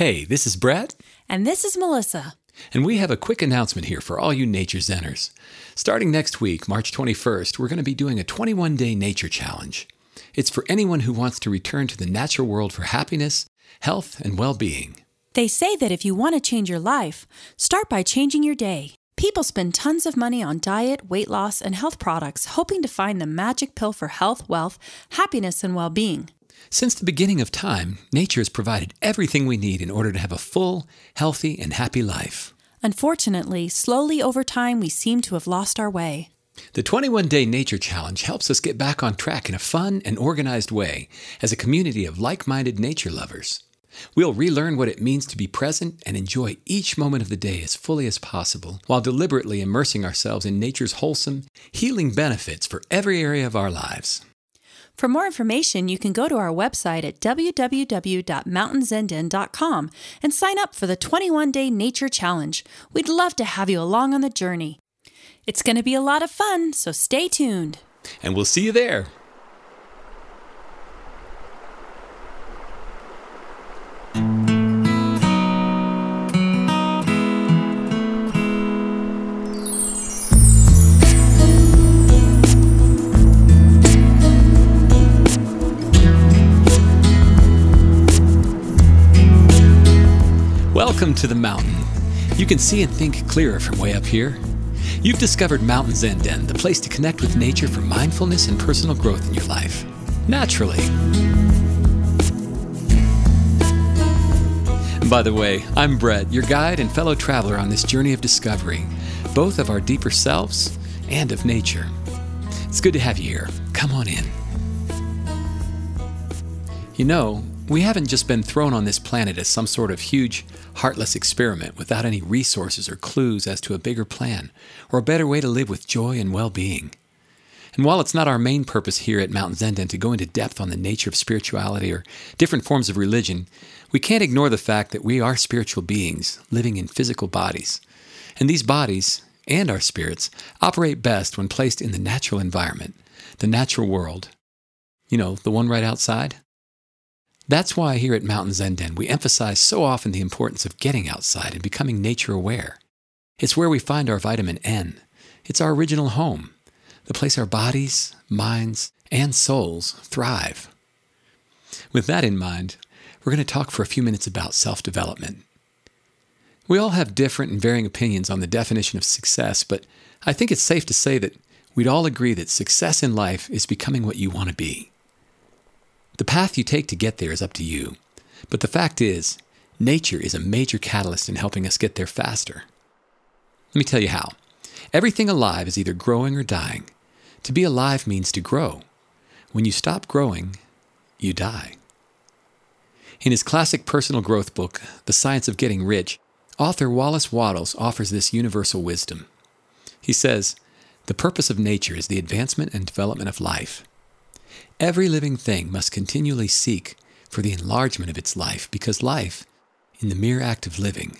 Hey, this is Brett, And this is Melissa. and we have a quick announcement here for all you nature zenners. Starting next week, March 21st, we're going to be doing a 21 day nature challenge. It's for anyone who wants to return to the natural world for happiness, health, and well being. They say that if you want to change your life, start by changing your day. People spend tons of money on diet, weight loss, and health products hoping to find the magic pill for health, wealth, happiness, and well being. Since the beginning of time, nature has provided everything we need in order to have a full, healthy, and happy life. Unfortunately, slowly over time, we seem to have lost our way. The 21 Day Nature Challenge helps us get back on track in a fun and organized way as a community of like minded nature lovers. We'll relearn what it means to be present and enjoy each moment of the day as fully as possible while deliberately immersing ourselves in nature's wholesome, healing benefits for every area of our lives. For more information, you can go to our website at www.mountainzenden.com and sign up for the 21 Day Nature Challenge. We'd love to have you along on the journey. It's going to be a lot of fun, so stay tuned. And we'll see you there. Welcome to the mountain. You can see and think clearer from way up here. You've discovered Mountain Zen Den, the place to connect with nature for mindfulness and personal growth in your life. Naturally. By the way, I'm Brett, your guide and fellow traveler on this journey of discovery, both of our deeper selves and of nature. It's good to have you here. Come on in. You know, we haven't just been thrown on this planet as some sort of huge, heartless experiment without any resources or clues as to a bigger plan or a better way to live with joy and well being. And while it's not our main purpose here at Mountain Zen Den to go into depth on the nature of spirituality or different forms of religion, we can't ignore the fact that we are spiritual beings living in physical bodies. And these bodies, and our spirits, operate best when placed in the natural environment, the natural world. You know, the one right outside? That's why here at Mountain Zen Den, we emphasize so often the importance of getting outside and becoming nature aware. It's where we find our vitamin N. It's our original home, the place our bodies, minds, and souls thrive. With that in mind, we're going to talk for a few minutes about self development. We all have different and varying opinions on the definition of success, but I think it's safe to say that we'd all agree that success in life is becoming what you want to be. The path you take to get there is up to you. But the fact is, nature is a major catalyst in helping us get there faster. Let me tell you how. Everything alive is either growing or dying. To be alive means to grow. When you stop growing, you die. In his classic personal growth book, The Science of Getting Rich, author Wallace Wattles offers this universal wisdom. He says, The purpose of nature is the advancement and development of life. Every living thing must continually seek for the enlargement of its life because life, in the mere act of living,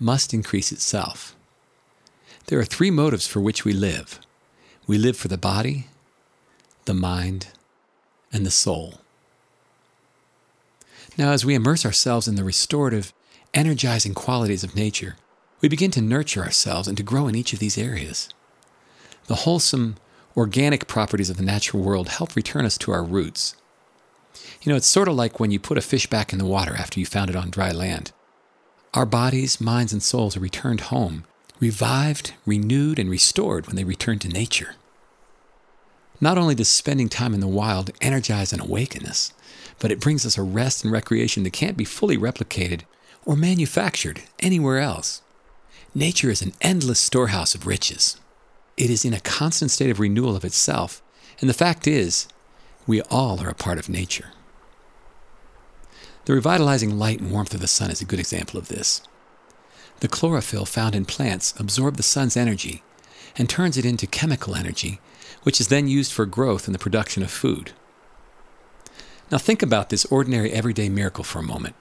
must increase itself. There are three motives for which we live we live for the body, the mind, and the soul. Now, as we immerse ourselves in the restorative, energizing qualities of nature, we begin to nurture ourselves and to grow in each of these areas. The wholesome, organic properties of the natural world help return us to our roots. You know, it's sort of like when you put a fish back in the water after you found it on dry land. Our bodies, minds, and souls are returned home, revived, renewed, and restored when they return to nature. Not only does spending time in the wild energize and awaken us, but it brings us a rest and recreation that can't be fully replicated or manufactured anywhere else. Nature is an endless storehouse of riches. It is in a constant state of renewal of itself, and the fact is, we all are a part of nature. The revitalizing light and warmth of the sun is a good example of this. The chlorophyll found in plants absorbs the sun's energy and turns it into chemical energy, which is then used for growth and the production of food. Now, think about this ordinary everyday miracle for a moment.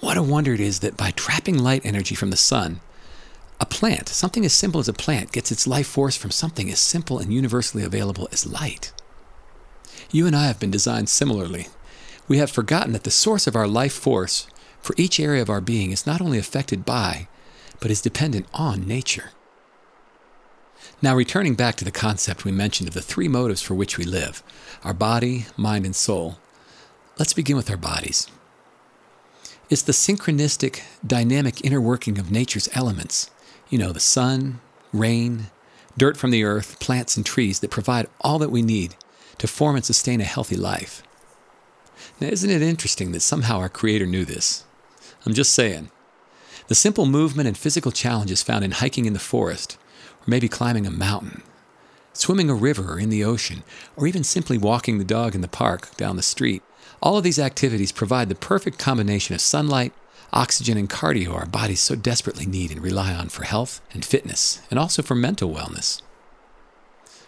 What a wonder it is that by trapping light energy from the sun, a plant, something as simple as a plant, gets its life force from something as simple and universally available as light. You and I have been designed similarly. We have forgotten that the source of our life force For each area of our being is not only affected by, but is dependent on nature. Now, returning back to the concept we mentioned of the three motives for which we live our body, mind, and soul, let's begin with our bodies. It's the synchronistic, dynamic inner working of nature's elements. You know, the sun, rain, dirt from the earth, plants, and trees that provide all that we need to form and sustain a healthy life. Now, isn't it interesting that somehow our Creator knew this? I'm just saying. The simple movement and physical challenges found in hiking in the forest, or maybe climbing a mountain, swimming a river or in the ocean, or even simply walking the dog in the park down the street, all of these activities provide the perfect combination of sunlight, oxygen, and cardio our bodies so desperately need and rely on for health and fitness, and also for mental wellness.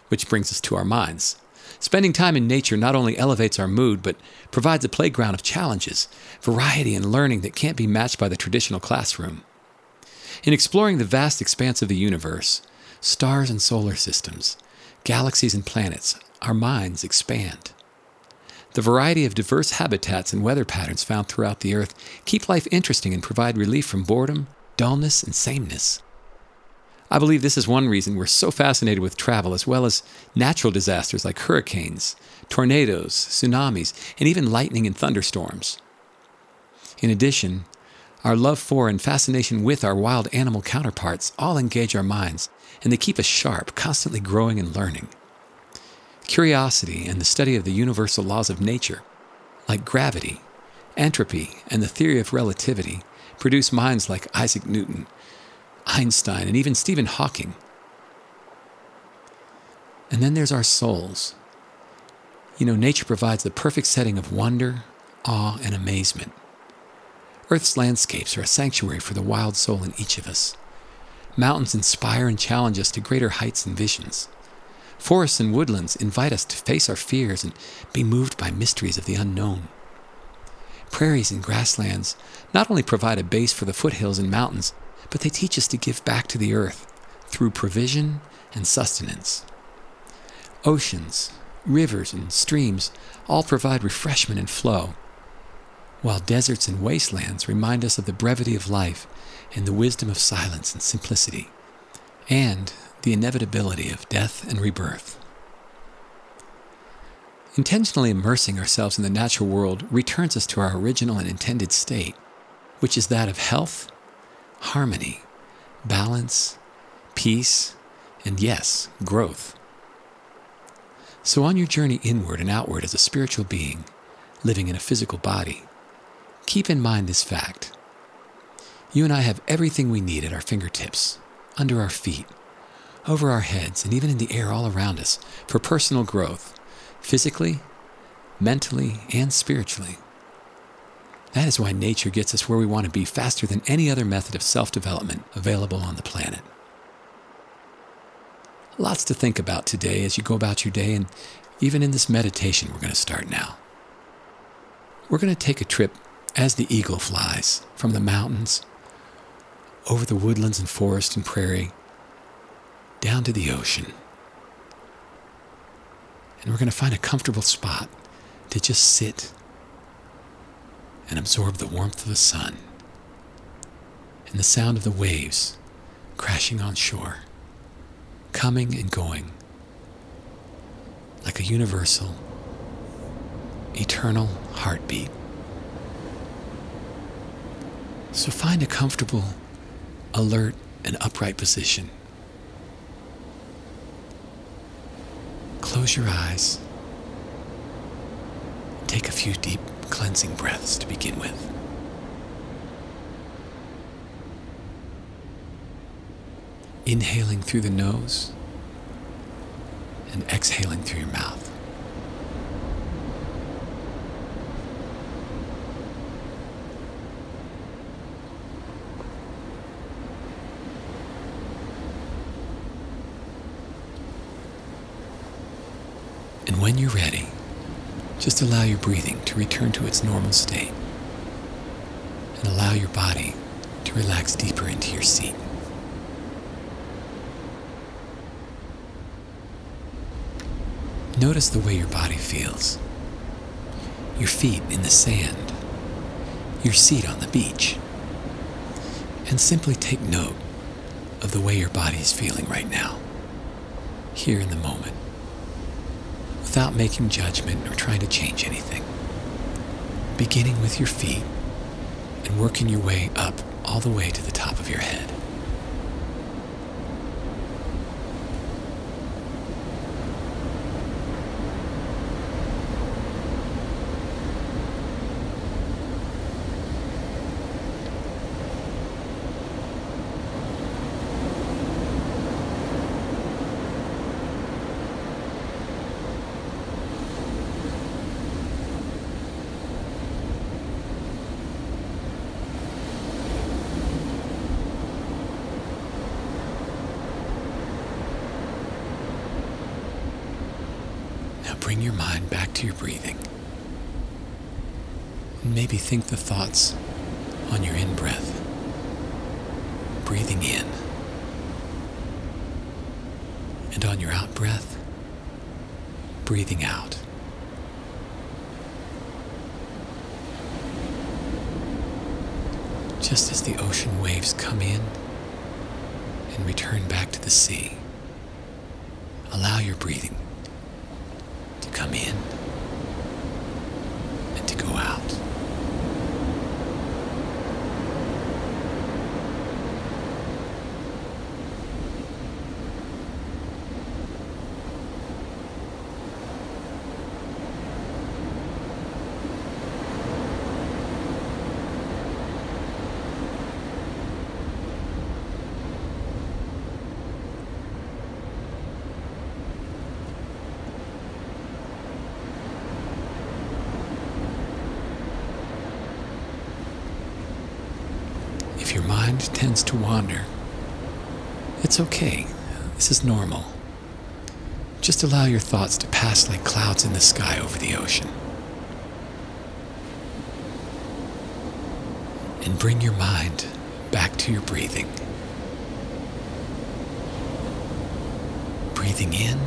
Which brings us to our minds. Spending time in nature not only elevates our mood, but provides a playground of challenges, variety, and learning that can't be matched by the traditional classroom. In exploring the vast expanse of the universe, stars and solar systems, galaxies and planets, our minds expand. The variety of diverse habitats and weather patterns found throughout the Earth keep life interesting and provide relief from boredom, dullness, and sameness. I believe this is one reason we're so fascinated with travel, as well as natural disasters like hurricanes, tornadoes, tsunamis, and even lightning and thunderstorms. In addition, our love for and fascination with our wild animal counterparts all engage our minds, and they keep us sharp, constantly growing and learning. Curiosity and the study of the universal laws of nature, like gravity, entropy, and the theory of relativity, produce minds like Isaac Newton, Einstein, and even Stephen Hawking. And then there's our souls. You know, nature provides the perfect setting of wonder, awe, and amazement. Earth's landscapes are a sanctuary for the wild soul in each of us. Mountains inspire and challenge us to greater heights and visions. Forests and woodlands invite us to face our fears and be moved by mysteries of the unknown. Prairies and grasslands not only provide a base for the foothills and mountains, but they teach us to give back to the earth through provision and sustenance. Oceans, rivers, and streams all provide refreshment and flow, while deserts and wastelands remind us of the brevity of life and the wisdom of silence and simplicity, and the inevitability of death and rebirth. Intentionally immersing ourselves in the natural world returns us to our original and intended state, which is that of health harmony, balance, peace, and yes, growth. So, on your journey inward and outward as a spiritual being, living in a physical body, keep in mind this fact. You and I have everything we need at our fingertips, under our feet, over our heads, and even in the air all around us for personal growth, physically, mentally, and spiritually. That is why nature gets us where we want to be faster than any other method of self development available on the planet. Lots to think about today as you go about your day, and even in this meditation we're going to start now. We're going to take a trip as the eagle flies from the mountains, over the woodlands and forest and prairie, down to the ocean. And we're going to find a comfortable spot to just sit and absorb the warmth of the sun and the sound of the waves crashing on shore, coming and going like a universal, eternal heartbeat. So find a comfortable, alert, and upright position. Close your eyes. Take a few deep cleansing breaths to begin with. Inhaling through the nose and exhaling through your mouth. And when you're ready, just allow your breathing to return to its normal state and allow your body to relax deeper into your seat. Notice the way your body feels. Your feet in the sand, your seat on the beach, and simply take note of the way your body is feeling right now, here in the moment, without making judgment or trying to change anything. Beginning with your feet and working your way up all the way to the top of your head. Now bring your mind back to your breathing. And maybe think the thoughts on your in breath. Breathing in. And on your out breath, breathing out. Just as the ocean waves come in and return back to the sea, allow your breathing come in and to go out. Your mind tends to wander, it's okay. This is normal. Just allow your thoughts to pass like clouds in the sky over the ocean. And bring your mind back to your breathing. Breathing in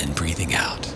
and breathing out.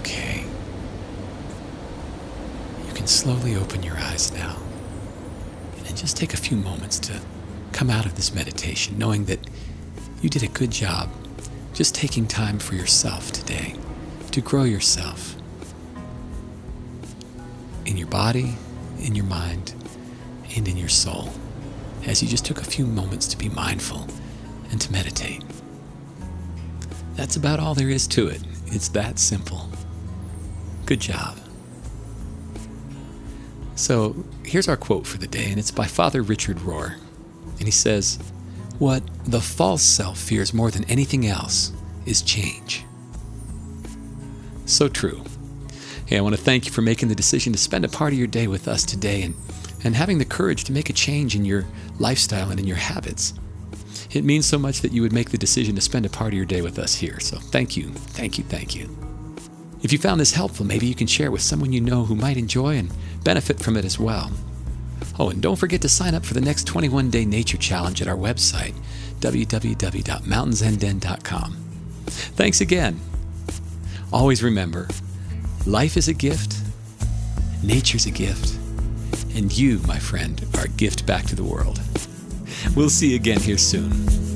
Okay. You can slowly open your eyes now and just take a few moments to come out of this meditation knowing that you did a good job just taking time for yourself today to grow yourself in your body, in your mind, and in your soul as you just took a few moments to be mindful and to meditate. That's about all there is to it. It's that simple. Good job. So here's our quote for the day, and it's by Father Richard Rohr. And he says, What the false self fears more than anything else is change. So true. Hey, I want to thank you for making the decision to spend a part of your day with us today and, and having the courage to make a change in your lifestyle and in your habits. It means so much that you would make the decision to spend a part of your day with us here. So thank you, thank you, thank you. If you found this helpful, maybe you can share it with someone you know who might enjoy and benefit from it as well. Oh, and don't forget to sign up for the next 21 day nature challenge at our website, www.mountainzenden.com. Thanks again. Always remember life is a gift, nature's a gift, and you, my friend, are a gift back to the world. We'll see you again here soon.